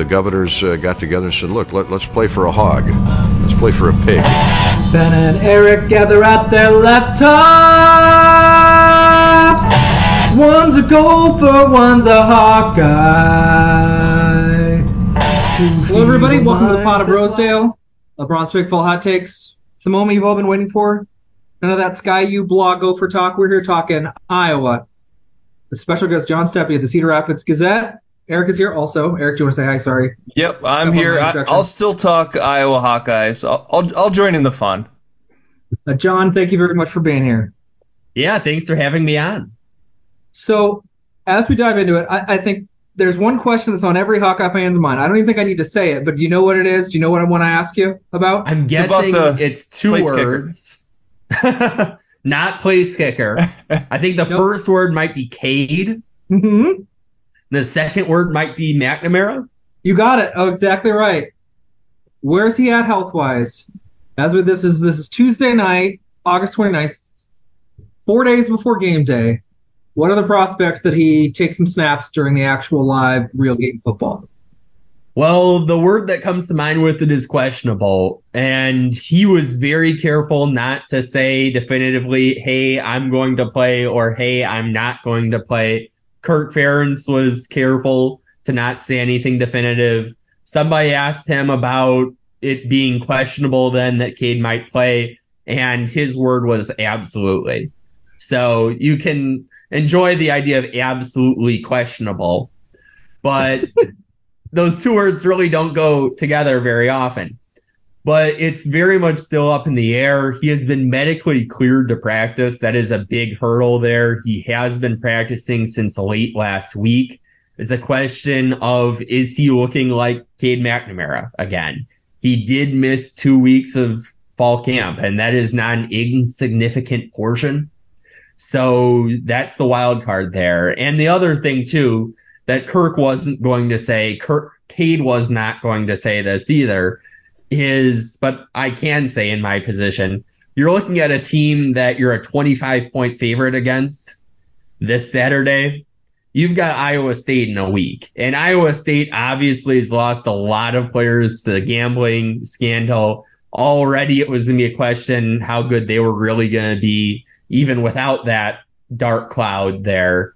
The governors uh, got together and said, look, let, let's play for a hog. Let's play for a pig. Ben and Eric gather at their laptops. One's a gopher, one's a Hawkeye. Hello, everybody. Welcome to the Pod of Rosedale. LeBron's Big Fall Hot Takes. It's the moment you've all been waiting for. None of that Sky U blog Gopher talk. We're here talking Iowa. The special guest John Steppe of the Cedar Rapids Gazette. Eric is here also. Eric, do you want to say hi? Sorry. Yep, I'm Couple here. I, I'll still talk Iowa Hawkeyes. I'll, I'll I'll join in the fun. Uh, John, thank you very much for being here. Yeah, thanks for having me on. So, as we dive into it, I, I think there's one question that's on every Hawkeye fan's mind. I don't even think I need to say it, but do you know what it is? Do you know what I want to ask you about? I'm It's about guessing the it's two words. Not place kicker. I think the Nope. first word might be Cade. hmm The second word might be McNamara. You got it. Oh, exactly right. Where's he at health wise? As with this is this is Tuesday night, August 29th, four days before game day. What are the prospects that he takes some snaps during the actual live real game football? Well, the word that comes to mind with it is questionable. And he was very careful not to say definitively, hey, I'm going to play or hey, I'm not going to play. Kirk Ferentz was careful to not say anything definitive. Somebody asked him about it being questionable then that Cade might play, and his word was absolutely. So you can enjoy the idea of absolutely questionable, but those two words really don't go together very often. But it's very much still up in the air. He has been medically cleared to practice. That is a big hurdle there. He has been practicing since late last week. It's a question of is he looking like Cade McNamara again? He did miss two weeks of fall camp, and that is not an insignificant portion. So that's the wild card there. And the other thing too, that Kirk wasn't going to say, Kirk, Cade was not going to say this either, is, but I can say in my position, you're looking at a team that you're a 25 point favorite against this Saturday. You've got Iowa State in a week, and Iowa State obviously has lost a lot of players to the gambling scandal. Already, it was going to be a question how good they were really going to be, even without that dark cloud there.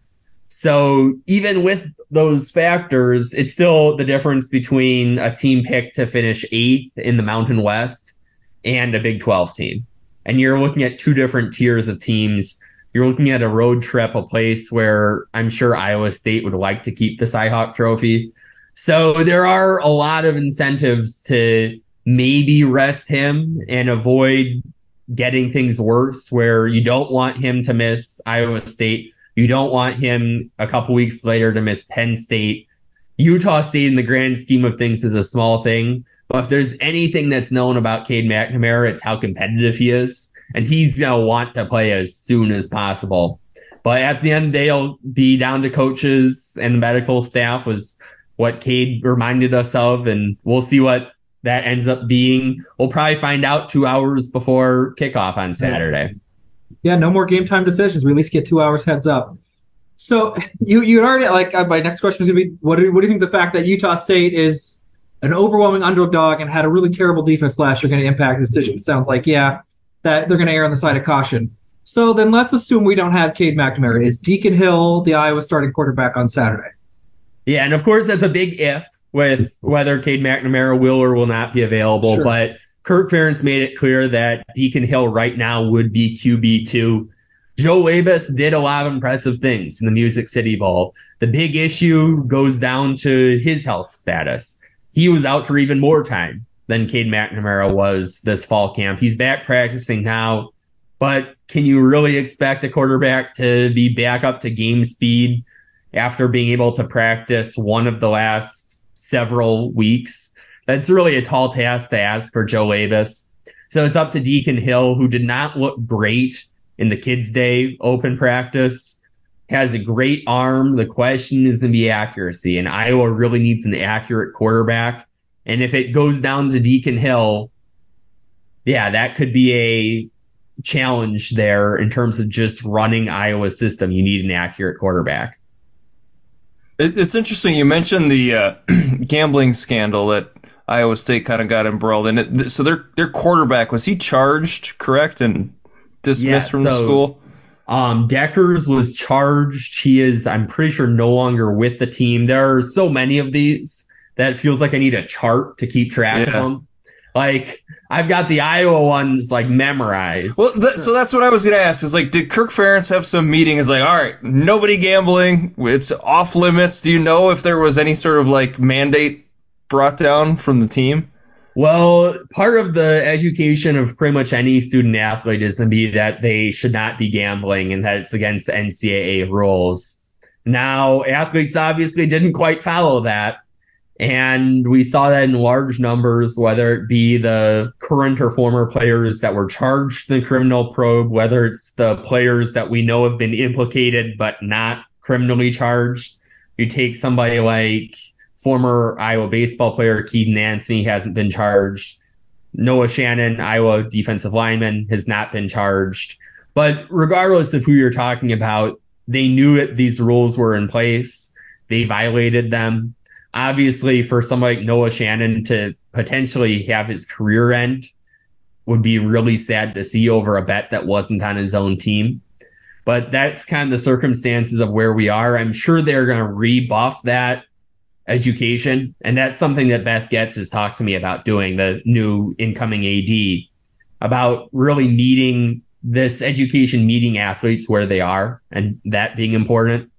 So even with those factors, it's still the difference between a team picked to finish eighth in the Mountain West and a Big 12 team. And you're looking at two different tiers of teams. You're looking at a road trip, a place where I'm sure Iowa State would like to keep the Cyhawk trophy. So there are a lot of incentives to maybe rest him and avoid getting things worse where you don't want him to miss Iowa State. You don't want him a couple weeks later to miss Penn State. Utah State in the grand scheme of things is a small thing. But if there's anything that's known about Cade McNamara, it's how competitive he is. And he's going to want to play as soon as possible. But at the end of the day, it'll be down to coaches and the medical staff was what Cade reminded us of. And we'll see what that ends up being. We'll probably find out two hours before kickoff on Saturday. Yeah, no more game time decisions. We at least get two hours heads up. So you you already like uh, my next question is gonna be what do what do you think the fact that Utah State is an overwhelming underdog and had a really terrible defense last year going to impact the decision? It sounds like yeah that they're going to err on the side of caution. So then let's assume we don't have Cade McNamara. Is Deacon Hill the Iowa starting quarterback on Saturday? Yeah, and of course that's a big if with whether Cade McNamara will or will not be available. Sure. But Kirk Ferentz made it clear that Deacon Hill right now would be QB two. Joe Labas did a lot of impressive things in the Music City Bowl. The big issue goes down to his health status. He was out for even more time than Cade McNamara was this fall camp. He's back practicing now, but can you really expect a quarterback to be back up to game speed after being able to practice one of the last several weeks? That's really a tall task to ask for Joe Labas. So it's up to Deacon Hill, who did not look great in the Kids Day open practice. Has a great arm. The question is going to be accuracy, and Iowa really needs an accurate quarterback. And if it goes down to Deacon Hill, yeah, that could be a challenge there in terms of just running Iowa's system. You need an accurate quarterback. It's interesting you mentioned the uh, gambling scandal that Iowa State kind of got embroiled in. It, so their their quarterback was he charged, correct, and dismissed Yeah, from the school? Um, Dekkers was charged. He is, I'm pretty sure, no longer with the team. There are so many of these that it feels like I need a chart to keep track Yeah. of them. Like I've got the Iowa ones like memorized. Well, that, so that's what I was gonna ask. Is like, did Kirk Ferentz have some meeting? Is like, all right, nobody gambling. It's off limits. Do you know if there was any sort of like mandate brought down from the team? Well, part of the education of pretty much any student athlete is to be that they should not be gambling and that it's against the NCAA rules. Now, athletes obviously didn't quite follow that. And we saw that in large numbers, whether it be the current or former players that were charged in the criminal probe, whether it's the players that we know have been implicated but not criminally charged. You take somebody like former Iowa baseball player Keaton Anthony hasn't been charged. Noah Shannon, Iowa defensive lineman, has not been charged. But regardless of who you're talking about, they knew that these rules were in place. They violated them. Obviously, for somebody like Noah Shannon to potentially have his career end would be really sad to see over a bet that wasn't on his own team. But that's kind of the circumstances of where we are. I'm sure they're going to rebuff that education. And that's something that Beth Goetz has talked to me about doing, the new incoming AD, about really meeting this education, meeting athletes where they are, and that being important.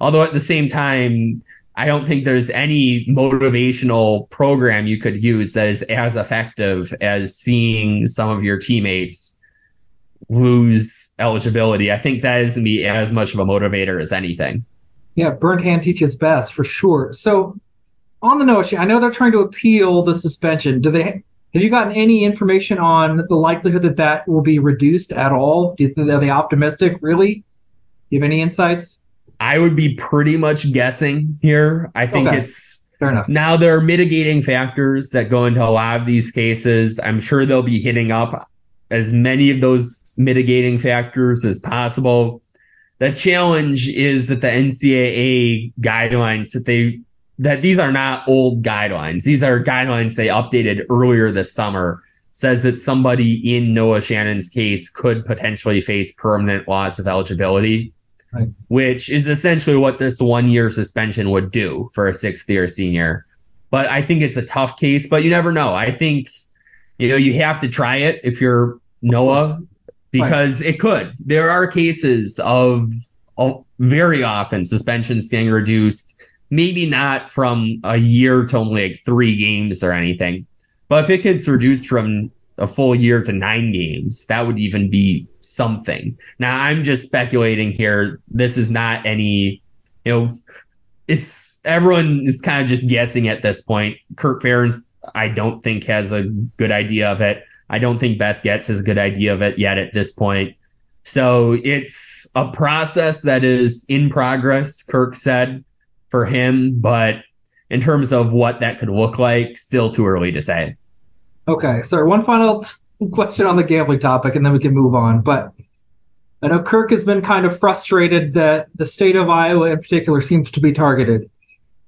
Although at the same time, I don't think there's any motivational program you could use that is as effective as seeing some of your teammates lose eligibility. I think that is to be as much of a motivator as anything. Yeah, burnt hand teaches best for sure. So on the notion, I know they're trying to appeal the suspension. Do they have you gotten any information on the likelihood that that will be reduced at all? Do are they optimistic? Really? Do you have any insights? I would be pretty much guessing here. I think Okay. it's Fair enough. now there are mitigating factors that go into a lot of these cases. I'm sure they'll be hitting up as many of those mitigating factors as possible. The challenge is that the NCAA guidelines that they that these are not old guidelines. These are guidelines they updated earlier this summer. Says that somebody in Noah Shannon's case could potentially face permanent loss of eligibility Right. which is essentially what this one year suspension would do for a sixth year senior. But I think it's a tough case, but you never know. I think, you know, you have to try it if you're Noah because it could. There are cases of, of very often suspensions getting reduced, maybe not from a year to only like three games or anything. But if it gets reduced from a full year to nine games, that would even be something. Now I'm just speculating here. This is not any, you know, it's everyone is kind of just guessing at this point. Kirk Ferentz, I don't think has a good idea of it. I don't think Beth Goetz has a good idea of it yet at this point. So it's a process that is in progress, Kirk said for him, but in terms of what that could look like, still too early to say. Okay, so one final question on the gambling topic, and then we can move on. But I know Kirk has been kind of frustrated that the state of Iowa, in particular, seems to be targeted.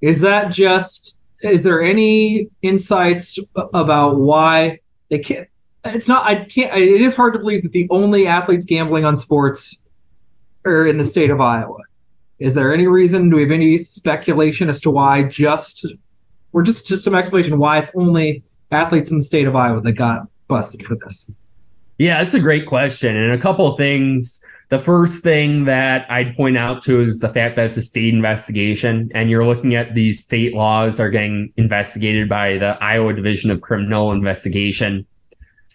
Is that just? Is there any insights about why they can't? It's not. I can't. It is hard to believe that the only athletes gambling on sports are in the state of Iowa. Is there any reason? Do we have any speculation as to why? Just or just just some explanation why it's only athletes in the state of Iowa that got busted for this. Yeah, that's a great question. And a couple of things. The first thing that I'd point out to is the fact that it's a state investigation and you're looking at these state laws are getting investigated by the Iowa Division of Criminal Investigation.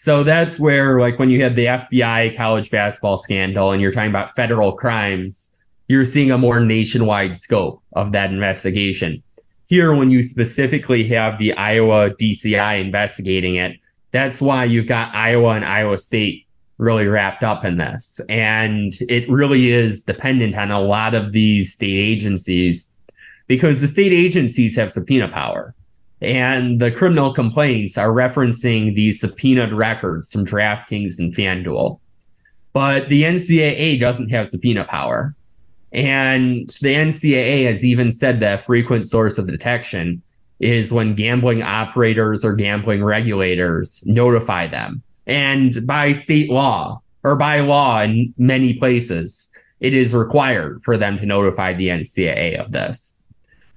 So that's where, like, when you had the FBI college basketball scandal and you're talking about federal crimes, you're seeing a more nationwide scope of that investigation. Here, when you specifically have the Iowa DCI investigating it, that's why you've got Iowa and Iowa State really wrapped up in this. And it really is dependent on a lot of these state agencies because the state agencies have subpoena power. And the criminal complaints are referencing these subpoenaed records from DraftKings and FanDuel. But the NCAA doesn't have subpoena power. And the NCAA has even said that a frequent source of detection is when gambling operators or gambling regulators notify them. And by state law or by law in many places, it is required for them to notify the NCAA of this.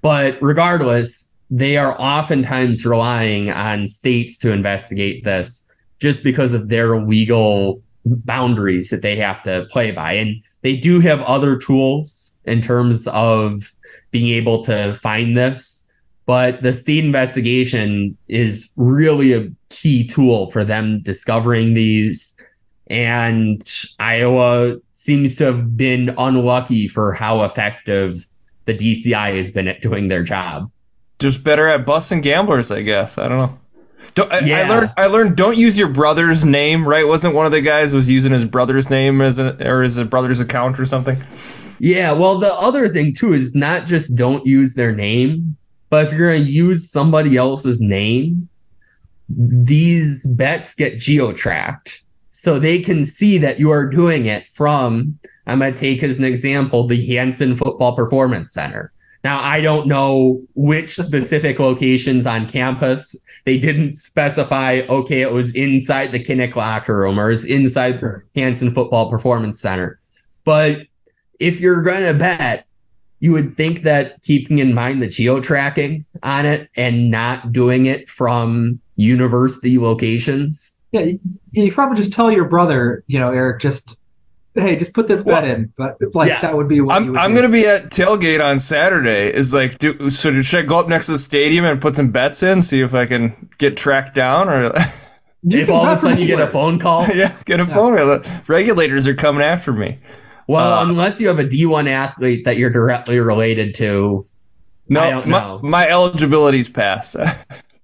But regardless, they are oftentimes relying on states to investigate this just because of their legal boundaries that they have to play by. And they do have other tools in terms of being able to find this, but the state investigation is really a key tool for them discovering these. And Iowa seems to have been unlucky for how effective the DCI has been at doing their job. Just better at busting gamblers, I guess. I don't know. Don't, I, I learned. I learned. Don't use your brother's name. Right? Wasn't one of the guys was using his brother's name as a or his brother's account or something? Yeah, well, the other thing too is not just don't use their name, but if you're going to use somebody else's name, these bets get geo-tracked. So they can see that you are doing it from, I'm going to take as an example, the Hansen Football Performance Center. Now, I don't know which specific locations on campus. They didn't specify, okay, it was inside the Kinnick locker room or it was inside the Hansen Football Performance Center. But if you're going to bet, you would think that keeping in mind the geo tracking on it and not doing it from university locations. Yeah, you, you probably just tell your brother, you know, Eric, just hey, just put this bet Well, in. But like yes. that would be what I'm would I'm do. gonna be at tailgate on Saturday. Is like, do so should I go up next to the stadium and put some bets in, see if I can get tracked down, or You if all of a sudden you get a phone call, yeah, get a phone. call. Regulators are coming after me. well, Uh, unless you have a D1 athlete that you're directly related to, No, I don't my, my eligibility's passed.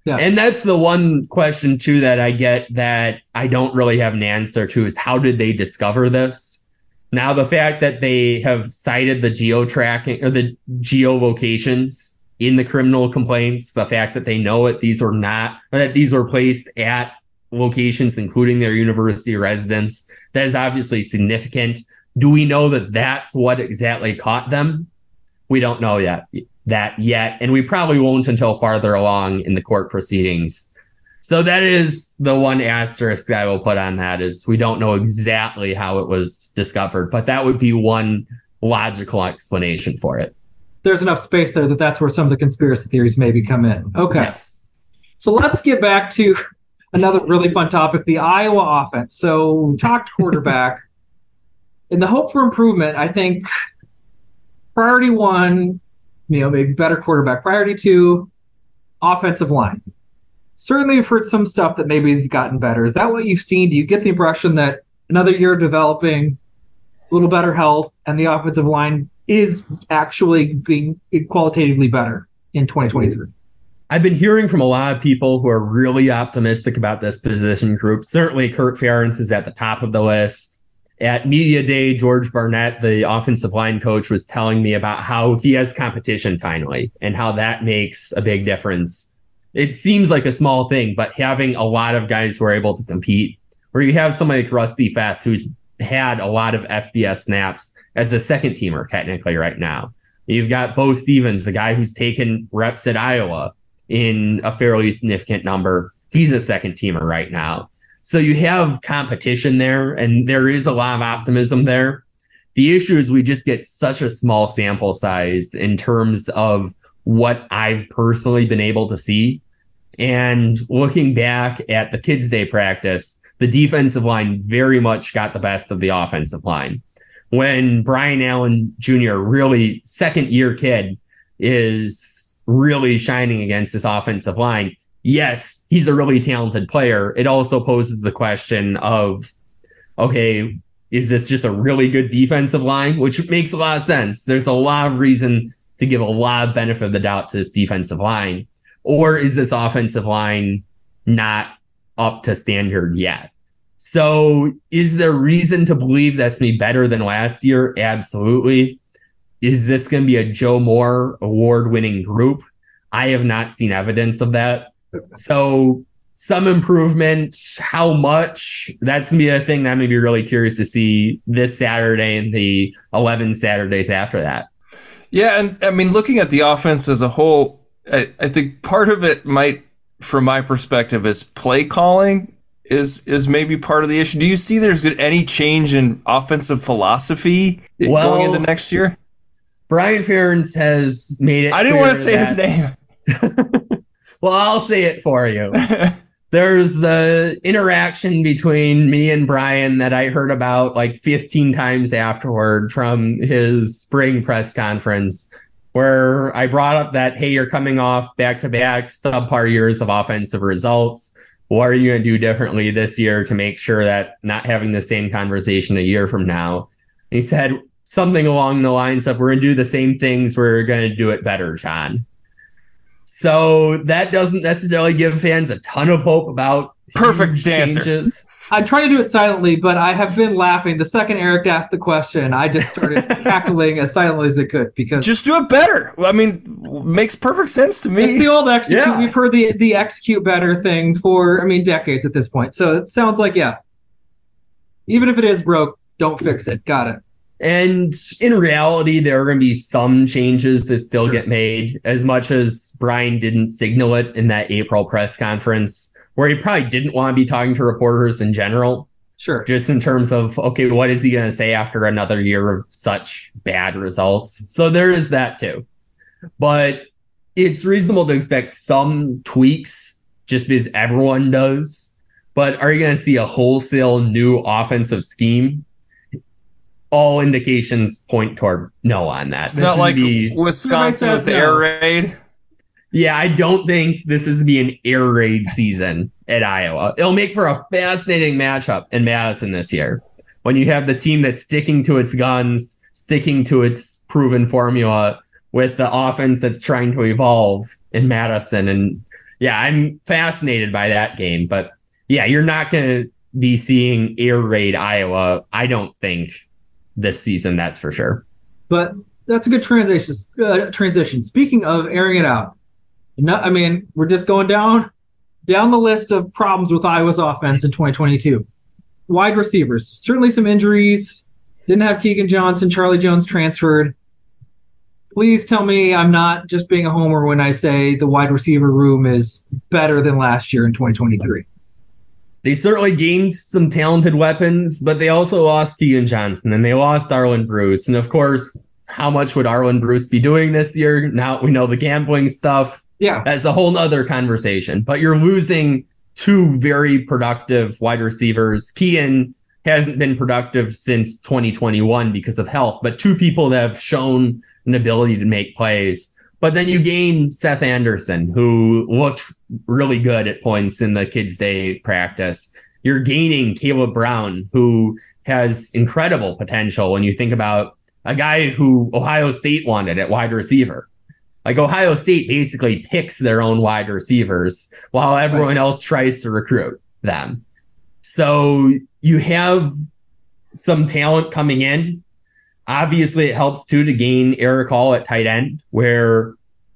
Yeah. And that's the one question too that I get that I don't really have an answer to is how did they discover this? Now the fact that they have cited the geo tracking or the geolocations in the criminal complaints, the fact that they know it, these are not that these were placed at locations including their university residence, that is obviously significant. Do we know that that's what exactly caught them? We don't know yet that yet, and we probably won't until farther along in the court proceedings. So that is the one asterisk that I will put on that is we don't know exactly how it was discovered, but that would be one logical explanation for it. There's enough space there that that's where some of the conspiracy theories maybe come in. Okay. Yes. So let's get back to another really fun topic, the Iowa offense. So we talked quarterback. In the hope for improvement, I think priority one, you know, maybe better quarterback. Priority two, offensive line. Certainly we've heard some stuff that maybe they've gotten better. Is that what you've seen? Do you get the impression that another year developing, a little better health, and the offensive line is actually being qualitatively better in 2023? I've been hearing from a lot of people who are really optimistic about this position group. Certainly, Kirk Ferentz is at the top of the list. At Media Day, George Barnett, the offensive line coach, was telling me about how he has competition finally and how that makes a big difference. It seems like a small thing, but having a lot of guys who are able to compete, where you have somebody like Rusty Feth, who's had a lot of FBS snaps as a second teamer technically right now. You've got Beau Stephens, the guy who's taken reps at Iowa in a fairly significant number. He's a second teamer right now. So you have competition there, and there is a lot of optimism there. The issue is we just get such a small sample size in terms of what I've personally been able to see. And looking back at the Kids Day practice, the defensive line very much got the best of the offensive line. When Brian Allen Jr., really second year kid, is really shining against this offensive line, yes, he's a really talented player. It also poses the question of, okay, is this just a really good defensive line? Which makes a lot of sense. There's a lot of reason to give a lot of benefit of the doubt to this defensive line. Or is this offensive line not up to standard yet? So is there reason to believe that's going to be better than last year? Absolutely. Is this going to be a Joe Moore award winning group? I have not seen evidence of that. So some improvement. How much? That's gonna be a thing that I'm gonna be really curious to see this Saturday and the 11 Saturdays after that. Yeah, and I mean, looking at the offense as a whole, I, I think part of it might, from my perspective, is play calling is is maybe part of the issue. Do you see there's any change in offensive philosophy Well- going into next year? Brian Ferentz has made it. I didn't want to say his name. well, I'll say it for you. There's the interaction between me and Brian that I heard about like 15 times afterward from his spring press conference, where I brought up that, hey, you're coming off back to back subpar years of offensive results. What are you going to do differently this year to make sure that not having the same conversation a year from now? And he said something along the lines of, we're going to do the same things, we're going to do it better, John. So that doesn't necessarily give fans a ton of hope about Perfect huge answer. changes. I try to do it silently, but I have been laughing. The second Eric asked the question, I just started cackling as silently as I could because Just do it better. I mean, makes perfect sense to it's me. the old execute. Yeah. We've heard the the execute better thing for I mean decades at this point. So it sounds like yeah. Even if it is broke, don't fix it. Got it. And in reality, there are going to be some changes that still Sure. get made, as much as Brian didn't signal it in that April press conference, where he probably didn't want to be talking to reporters in general. Sure. just in terms of okay, what is he going to say after another year of such bad results? So there is that too. But it's reasonable to expect some tweaks just because everyone does. But are you going to see a wholesale new offensive scheme? All indications point toward no on that. It's This not like be- Wisconsin with the says air raid. Yeah, I don't think this is be an air raid season at Iowa. It'll make for a fascinating matchup in Madison this year. When you have the team that's sticking to its guns, sticking to its proven formula with the offense that's trying to evolve in Madison. And yeah, I'm fascinated by that game. But yeah, you're not going to be seeing air raid Iowa, I don't think, this season, that's for sure. But that's a good transition. Uh, transition. Speaking of airing it out, no, I mean we're just going down down the list of problems with Iowa's offense in 2022. Wide receivers, certainly some injuries. Didn't have Keagan Johnson, Charlie Jones transferred. Please tell me I'm not just being a homer when I say the wide receiver room is better than last year in 2023. They certainly gained some talented weapons, but they also lost Keagan Johnson and they lost Arland Bruce. And of course, how much would Arland Bruce be doing this year? Now we know the gambling stuff. Yeah, That's a whole other conversation. But you're losing two very productive wide receivers. Kean hasn't been productive since 2021 because of health, but two people that have shown an ability to make plays. But then you gain Seth Anderson, who looked really good at points in the kids' day practice. You're gaining Kaleb Brown, who has incredible potential when you think about a guy who Ohio State wanted at wide receiver. Like Ohio State basically picks their own wide receivers while everyone else tries to recruit them. So you have some talent coming in. Obviously, it helps too to gain Erick All at tight end, where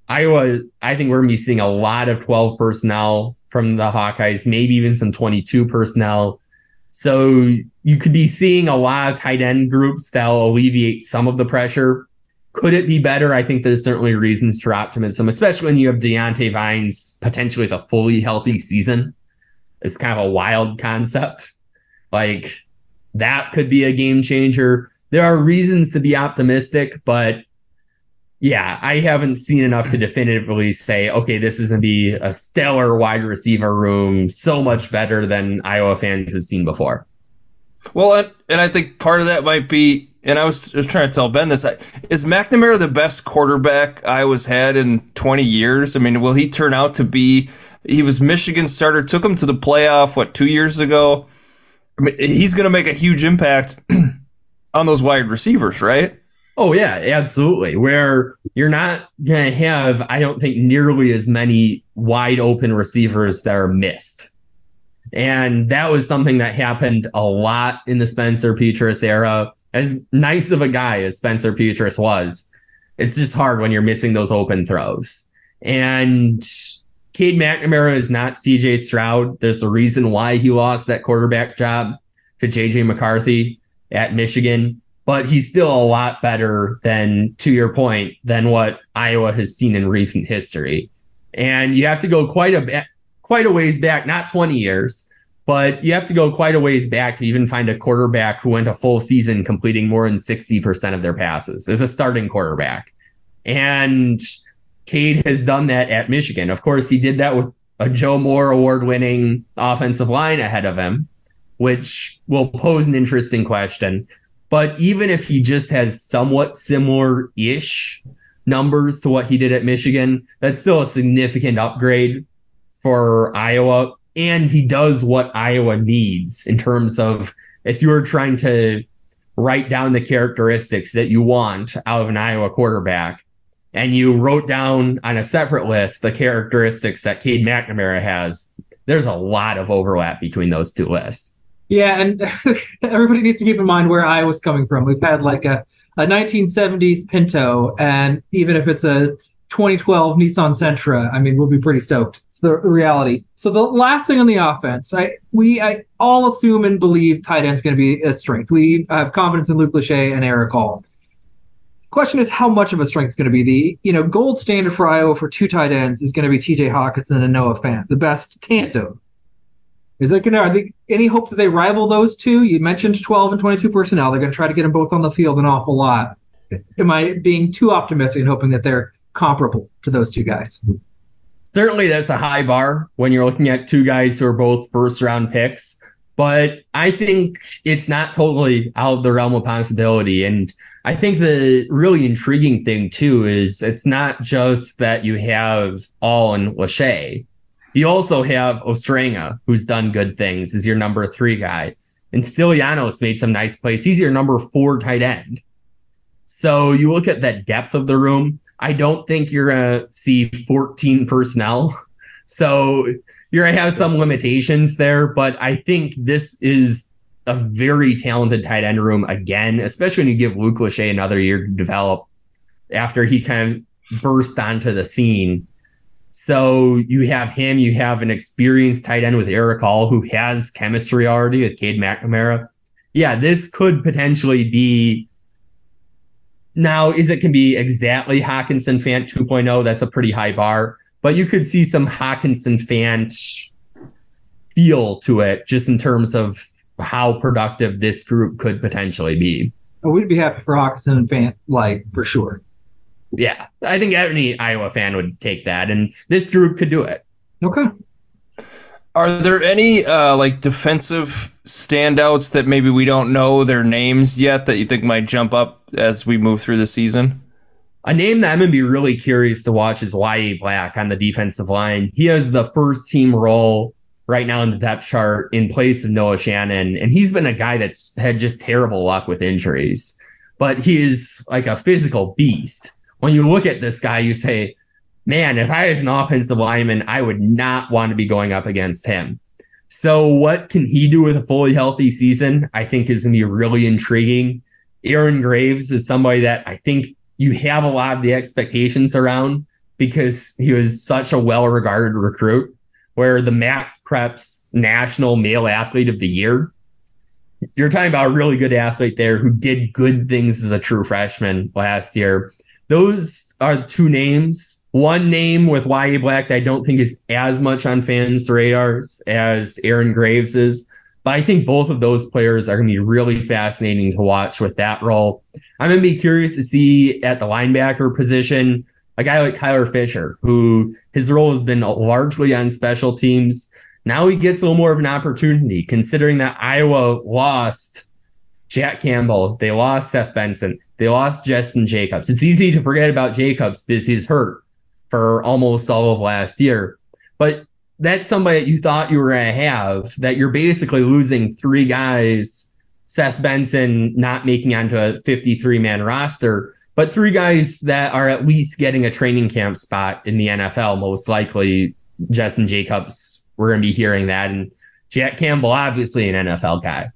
Iowa, I think we're going to be seeing a lot of 12 personnel from the Hawkeyes, maybe even some 22 personnel. So you could be seeing a lot of tight end groups that will alleviate some of the pressure. Could it be better? I think there's certainly reasons for optimism, especially when you have Diante Vines potentially with a fully healthy season. It's kind of a wild concept. Like that could be a game changer. There are reasons to be optimistic, but yeah, I haven't seen enough to mm-hmm. definitively say, okay, this is going to be a stellar wide receiver room, so much better than Iowa fans have seen before. Well, and, and I think part of that might be, and I was, was trying to tell Ben this, I- is McNamara the best quarterback Iowa's had in 20 years? I mean, will he turn out to be? He was Michigan starter, took him to the playoff what two years ago. I mean, he's going to make a huge impact on those wide receivers, right? Oh yeah, absolutely. Where you're not gonna have, I don't think, nearly as many wide open receivers that are missed. And that was something that happened a lot in the Spencer Petras era. As nice of a guy as Spencer Petras was, it's just hard when you're missing those open throws. And Cade McNamara is not CJ Stroud. There's a reason why he lost that quarterback job to JJ McCarthy at Michigan, but he's still a lot better than, to your point, than what Iowa has seen in recent history. And you have to go quite a quite a ways back, not 20 years, but you have to go quite a ways back to even find a quarterback who went a full season completing more than 60% of their passes as a starting quarterback. And Cade has done that at Michigan. Of course, he did that with a Joe Moore award winning offensive line ahead of him, which will pose an interesting question. But even if he just has somewhat similar ish numbers to what he did at Michigan, that's still a significant upgrade for Iowa. And he does what Iowa needs in terms of if you were trying to write down the characteristics that you want out of an Iowa quarterback, and you wrote down on a separate list the characteristics that Cade McNamara has, there's a lot of overlap between those two lists. Yeah, and everybody needs to keep in mind where Iowa's coming from. We've had like a, a 1970s Pinto, and even if it's a 2012 Nissan Sentra, I mean, we'll be pretty stoked. It's the reality. So the last thing on the offense, I we I all assume and believe tight end's going to be a strength. We have confidence in Luke Lachey and Erick All question is how much of a strength is going to be. The you know gold standard for Iowa for two tight ends is going to be T.J. Hockenson and Noah Fant, the best tandem. Is going to? Are they any hope that they rival those two? You mentioned 12 and 22 personnel. They're going to try to get them both on the field an awful lot. Am I being too optimistic and hoping that they're comparable to those two guys? Certainly, that's a high bar when you're looking at two guys who are both first round picks. But I think it's not totally out of the realm of possibility. And I think the really intriguing thing too is it's not just that you have All and Lachey. You also have Ostrenga, who's done good things, is your number three guy. And Stilianos made some nice plays. He's your number four tight end. So you look at that depth of the room. I don't think you're going to see 14 personnel. So you're going to have some limitations there, but I think this is a very talented tight end room again, especially when you give Luke Lachey another year to develop after he kind of burst onto the scene. So you have him, you have an experienced tight end with Erick All who has chemistry already with Cade McNamara. Yeah, this could potentially be now, is it can be exactly Hockenson Fant 2.0? That's a pretty high bar but you could see some Hockenson Fant feel to it just in terms of how productive this group could potentially be. We'd be happy for Hockenson and Fant, like for sure. Yeah, I think any Iowa fan would take that, and this group could do it. Okay. Are there any uh, like defensive standouts that maybe we don't know their names yet that you think might jump up as we move through the season? A name that I'm going to be really curious to watch is Yahya Black on the defensive line. He has the first team role right now in the depth chart in place of Noah Shannon. And he's been a guy that's had just terrible luck with injuries, but he is like a physical beast. When you look at this guy, you say, man, if I was an offensive lineman, I would not want to be going up against him. So what can he do with a fully healthy season? I think is going to be really intriguing. Aaron Graves is somebody that I think you have a lot of the expectations around because he was such a well regarded recruit, where the Max Preps National Male Athlete of the Year. You're talking about a really good athlete there who did good things as a true freshman last year. Those are two names. One name with Yahya Black that I don't think is as much on fans' radars as Aaron Graves is. But I think both of those players are going to be really fascinating to watch with that role. I'm going to be curious to see at the linebacker position a guy like Kyler Fisher, who his role has been largely on special teams. Now he gets a little more of an opportunity, considering that Iowa lost Jack Campbell, they lost Seth Benson, they lost Justin Jacobs. It's easy to forget about Jacobs because he's hurt for almost all of last year. But that's somebody that you thought you were going to have that you're basically losing three guys, Seth Benson not making onto a 53 man roster, but three guys that are at least getting a training camp spot in the NFL, most likely Justin Jacobs. We're going to be hearing that. And Jack Campbell, obviously an NFL guy.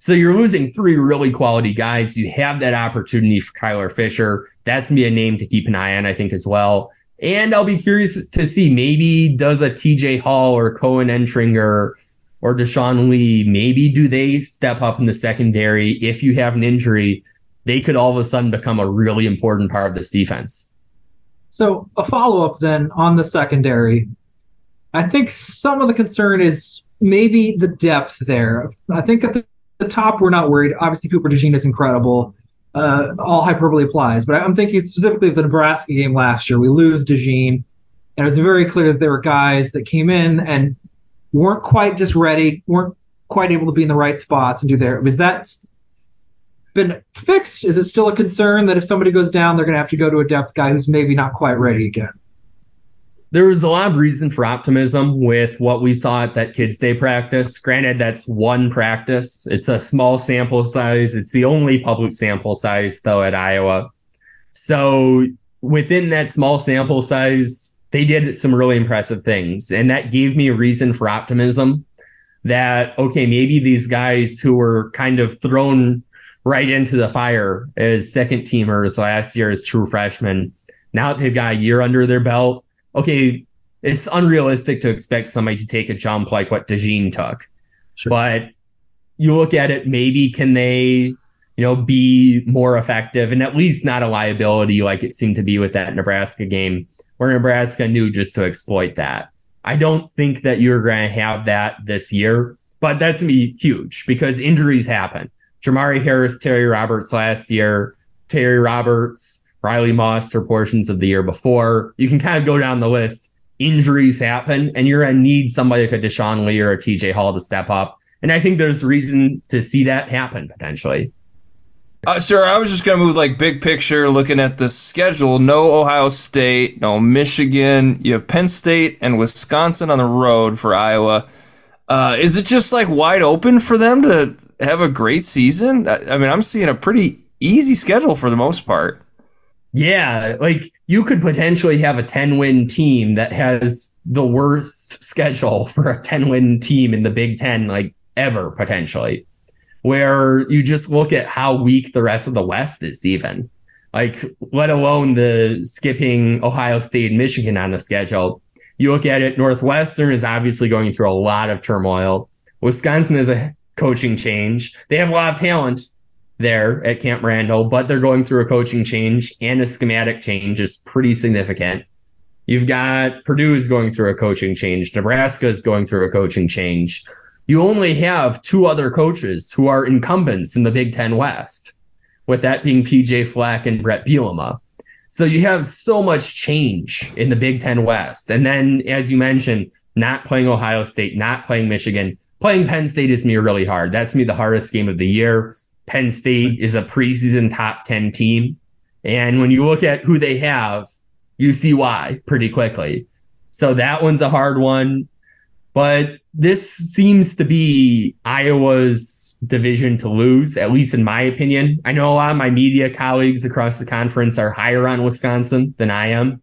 So you're losing three really quality guys. You have that opportunity for Kyler Fisher. That's to be a name to keep an eye on, I think, as well. And I'll be curious to see maybe does a TJ Hall or Koen Entringer or Deshaun Lee, maybe do they step up in the secondary if you have an injury? They could all of a sudden become a really important part of this defense. So a follow up then on the secondary. I think some of the concern is maybe the depth there. I think at the, the top we're not worried. Obviously Cooper DeJean is incredible. Uh, all hyperbole applies, but I'm thinking specifically of the Nebraska game last year. We lose DeJean, and it was very clear that there were guys that came in and weren't quite just ready, weren't quite able to be in the right spots and do their. Was that been fixed? Is it still a concern that if somebody goes down, they're going to have to go to a depth guy who's maybe not quite ready again? There was a lot of reason for optimism with what we saw at that Kids Day practice. Granted, that's one practice. It's a small sample size. It's the only public sample size, though, at Iowa. So within that small sample size, they did some really impressive things. And that gave me a reason for optimism that, okay, maybe these guys who were kind of thrown right into the fire as second teamers last year as true freshmen, now that they've got a year under their belt, okay, it's unrealistic to expect somebody to take a jump like what DeJean took. Sure. But you look at it, maybe can they, you know, be more effective and at least not a liability like it seemed to be with that Nebraska game where Nebraska knew just to exploit that. I don't think that you're going to have that this year, but that's going to be huge because injuries happen. Jamari Harris, Terry Roberts last year, Terry Roberts, Riley Moss for portions of the year before. You can kind of go down the list. Injuries happen, and you're going to need somebody like a Deshaun Lee or a TJ Hall to step up. And I think there's reason to see that happen potentially. Uh, sir, I was just gonna move like big picture, looking at the schedule. No Ohio State, no Michigan. You have Penn State and Wisconsin on the road for Iowa. Uh, is it just like wide open for them to have a great season? I, I mean, I'm seeing a pretty easy schedule for the most part. Yeah, like you could potentially have a 10 win team that has the worst schedule for a 10 win team in the Big Ten, like ever potentially where you just look at how weak the rest of the West is even. Like, let alone the skipping Ohio State and Michigan on the schedule. You look at it, Northwestern is obviously going through a lot of turmoil. Wisconsin is a coaching change. They have a lot of talent there at Camp Randall, but they're going through a coaching change and a schematic change is pretty significant. You've got Purdue is going through a coaching change. Nebraska is going through a coaching change you only have two other coaches who are incumbents in the Big Ten West, with that being PJ Fleck and Bret Bielema. So you have so much change in the Big Ten West. And then, as you mentioned, not playing Ohio State, not playing Michigan, playing Penn State is me really hard. That's me the hardest game of the year. Penn State is a preseason top 10 team. And when you look at who they have, you see why pretty quickly. So that one's a hard one. But this seems to be Iowa's division to lose, at least in my opinion. I know a lot of my media colleagues across the conference are higher on Wisconsin than I am.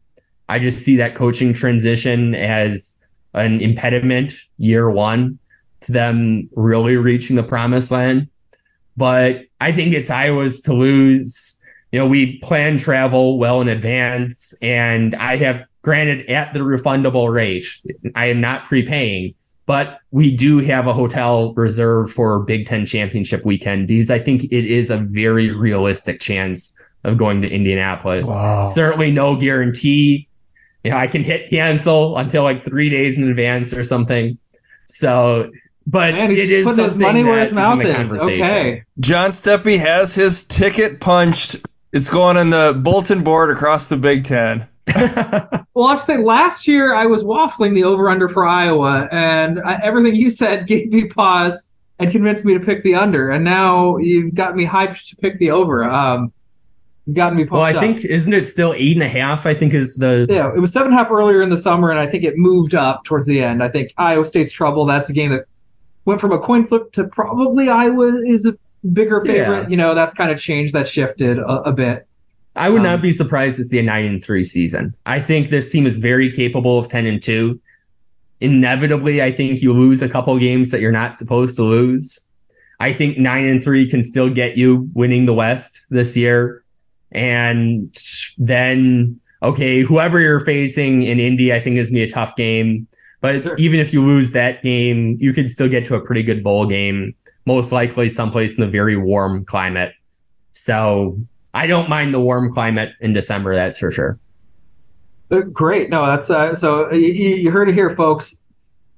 I just see that coaching transition as an impediment year one to them really reaching the promised land. But I think it's Iowa's to lose. You know, we plan travel well in advance, and I have Granted, at the refundable rate, I am not prepaying, but we do have a hotel reserved for Big Ten championship weekend because I think it is a very realistic chance of going to Indianapolis. Wow. Certainly no guarantee. You know, I can hit cancel until like three days in advance or something. So, but Man, it is putting his money where his mouth is. Okay. John Steppe has his ticket punched. It's going on the bulletin board across the Big Ten. well, I have to say, last year I was waffling the over under for Iowa, and I, everything you said gave me pause and convinced me to pick the under. And now you've got me hyped to pick the over. Um, you've gotten me pumped Well, I up. think isn't it still eight and a half? I think is the yeah. It was seven and a half earlier in the summer, and I think it moved up towards the end. I think Iowa State's trouble. That's a game that went from a coin flip to probably Iowa is a bigger favorite. Yeah. You know, that's kind of changed. That shifted a, a bit. I would um, not be surprised to see a nine and three season. I think this team is very capable of ten and two. Inevitably, I think you lose a couple games that you're not supposed to lose. I think nine and three can still get you winning the West this year. And then okay, whoever you're facing in Indy, I think is gonna be a tough game. But Sure. even if you lose that game, you could still get to a pretty good bowl game, most likely someplace in a very warm climate. So I don't mind the warm climate in December, that's for sure. Uh, Great. No, that's uh, so you, you heard it here, folks.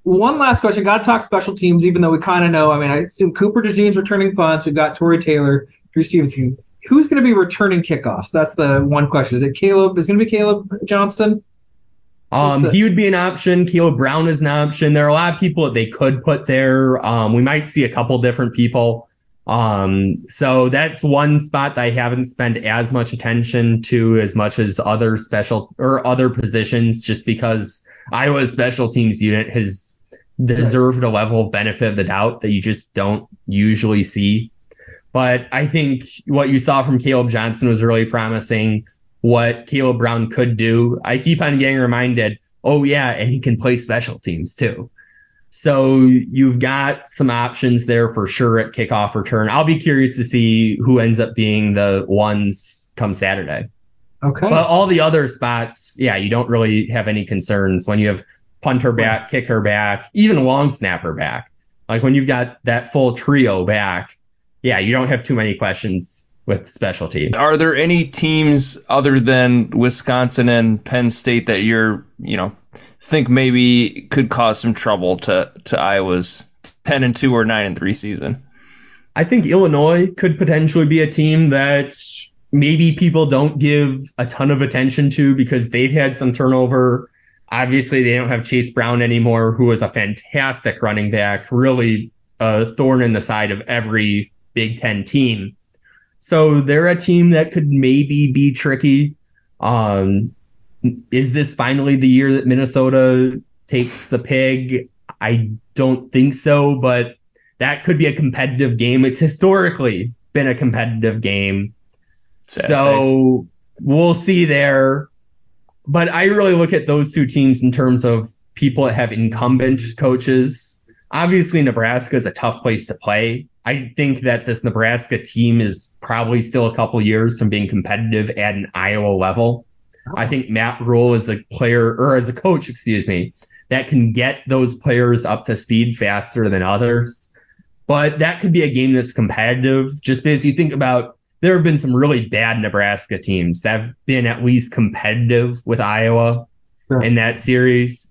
One last question. Got to talk special teams, even though we kind of know. I mean, I assume Cooper DeJean's returning punts. We've got Tory Taylor, Drew Stevenson. Who's going to be returning kickoffs? That's the one question. Is it Caleb? Is it going to be Caleb Johnston? Um, the- he would be an option. Kaleb Brown is an option. There are a lot of people that they could put there. Um, we might see a couple different people. Um, so that's one spot that I haven't spent as much attention to as much as other special or other positions, just because Iowa's special teams unit has deserved a level of benefit of the doubt that you just don't usually see. But I think what you saw from Kaleb Johnson was really promising. What Kaleb Brown could do. I keep on getting reminded, oh yeah, and he can play special teams too. So you've got some options there for sure at kickoff return. I'll be curious to see who ends up being the ones come Saturday. Okay. But all the other spots, yeah, you don't really have any concerns when you have punter back, kicker back, even long snapper back. Like when you've got that full trio back, yeah, you don't have too many questions with specialty. Are there any teams other than Wisconsin and Penn State that you're, you know, think maybe could cause some trouble to to Iowa's 10 and 2 or 9 and 3 season? I think Illinois could potentially be a team that maybe people don't give a ton of attention to because they've had some turnover. Obviously, they don't have Chase Brown anymore, who was a fantastic running back, really a thorn in the side of every Big Ten team. So they're a team that could maybe be tricky. Um, is this finally the year that Minnesota takes the pig? I don't think so, but that could be a competitive game. It's historically been a competitive game. Sad. So we'll see there. But I really look at those two teams in terms of people that have incumbent coaches. Obviously, Nebraska is a tough place to play. I think that this Nebraska team is probably still a couple years from being competitive at an Iowa level. I think Matt Rhule is a player or as a coach, excuse me, that can get those players up to speed faster than others. But that could be a game that's competitive just because you think about there have been some really bad Nebraska teams that have been at least competitive with Iowa in that series.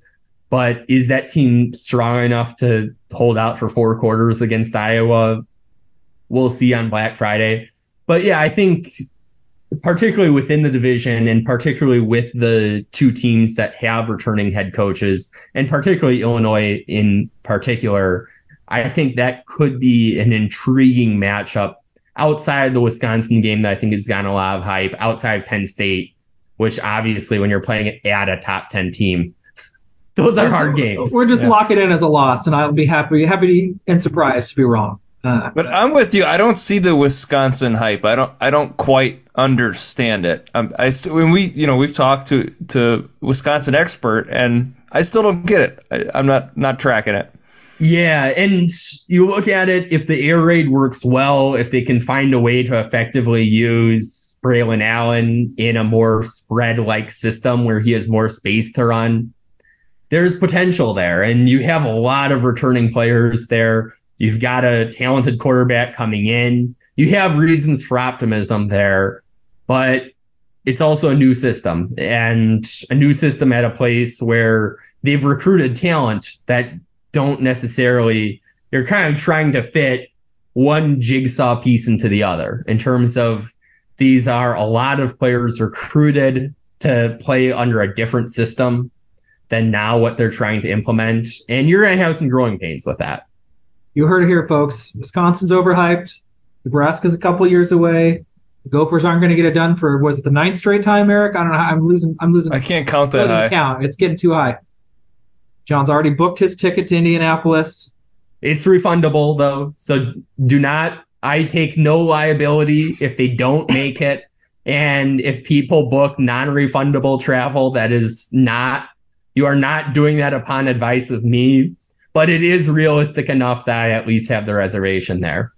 But is that team strong enough to hold out for four quarters against Iowa? We'll see on Black Friday. But yeah, I think particularly within the division and particularly with the two teams that have returning head coaches and particularly Illinois in particular, I think that could be an intriguing matchup outside the Wisconsin game that I think has gotten a lot of hype, outside Penn State, which obviously when you're playing at a top 10 team, those are hard games. We're just Yeah. lock it in as a loss, and I'll be happy, happy and surprised to be wrong. Uh, But I'm with you. I don't see the Wisconsin hype. I don't. I don't quite understand it. Um, I st- when we, you know, we've talked to to Wisconsin expert, and I still don't get it. I, I'm not not tracking it. Yeah, and you look at it if the air raid works well, if they can find a way to effectively use Braelon Allen in a more spread like system where he has more space to run, there's potential there. And you have a lot of returning players there. You've got a talented quarterback coming in. You have reasons for optimism there, but it's also a new system and a new system at a place where they've recruited talent that don't necessarily you're kind of trying to fit one jigsaw piece into the other in terms of these are a lot of players recruited to play under a different system than now what they're trying to implement and you're going to have some growing pains with that you heard it here, folks. Wisconsin's overhyped. Nebraska's a couple years away. The Gophers aren't going to get it done for was it the ninth straight time, Eric? I don't know. how- I'm losing. I'm losing. I can't count that high. count. It's getting too high. John's already booked his ticket to Indianapolis. it's refundable though so do not i take no liability if they don't make it and if people book non-refundable travel that is not you are not doing that upon advice of me but it is realistic enough that i at least have the reservation there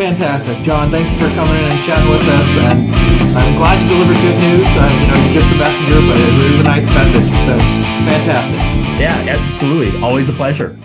Fantastic, John. Thank you for coming in and chatting with us, and I'm glad you delivered good news. Uh, you know, you're just the messenger, but it was a nice message. So fantastic. Yeah, absolutely. Always a pleasure.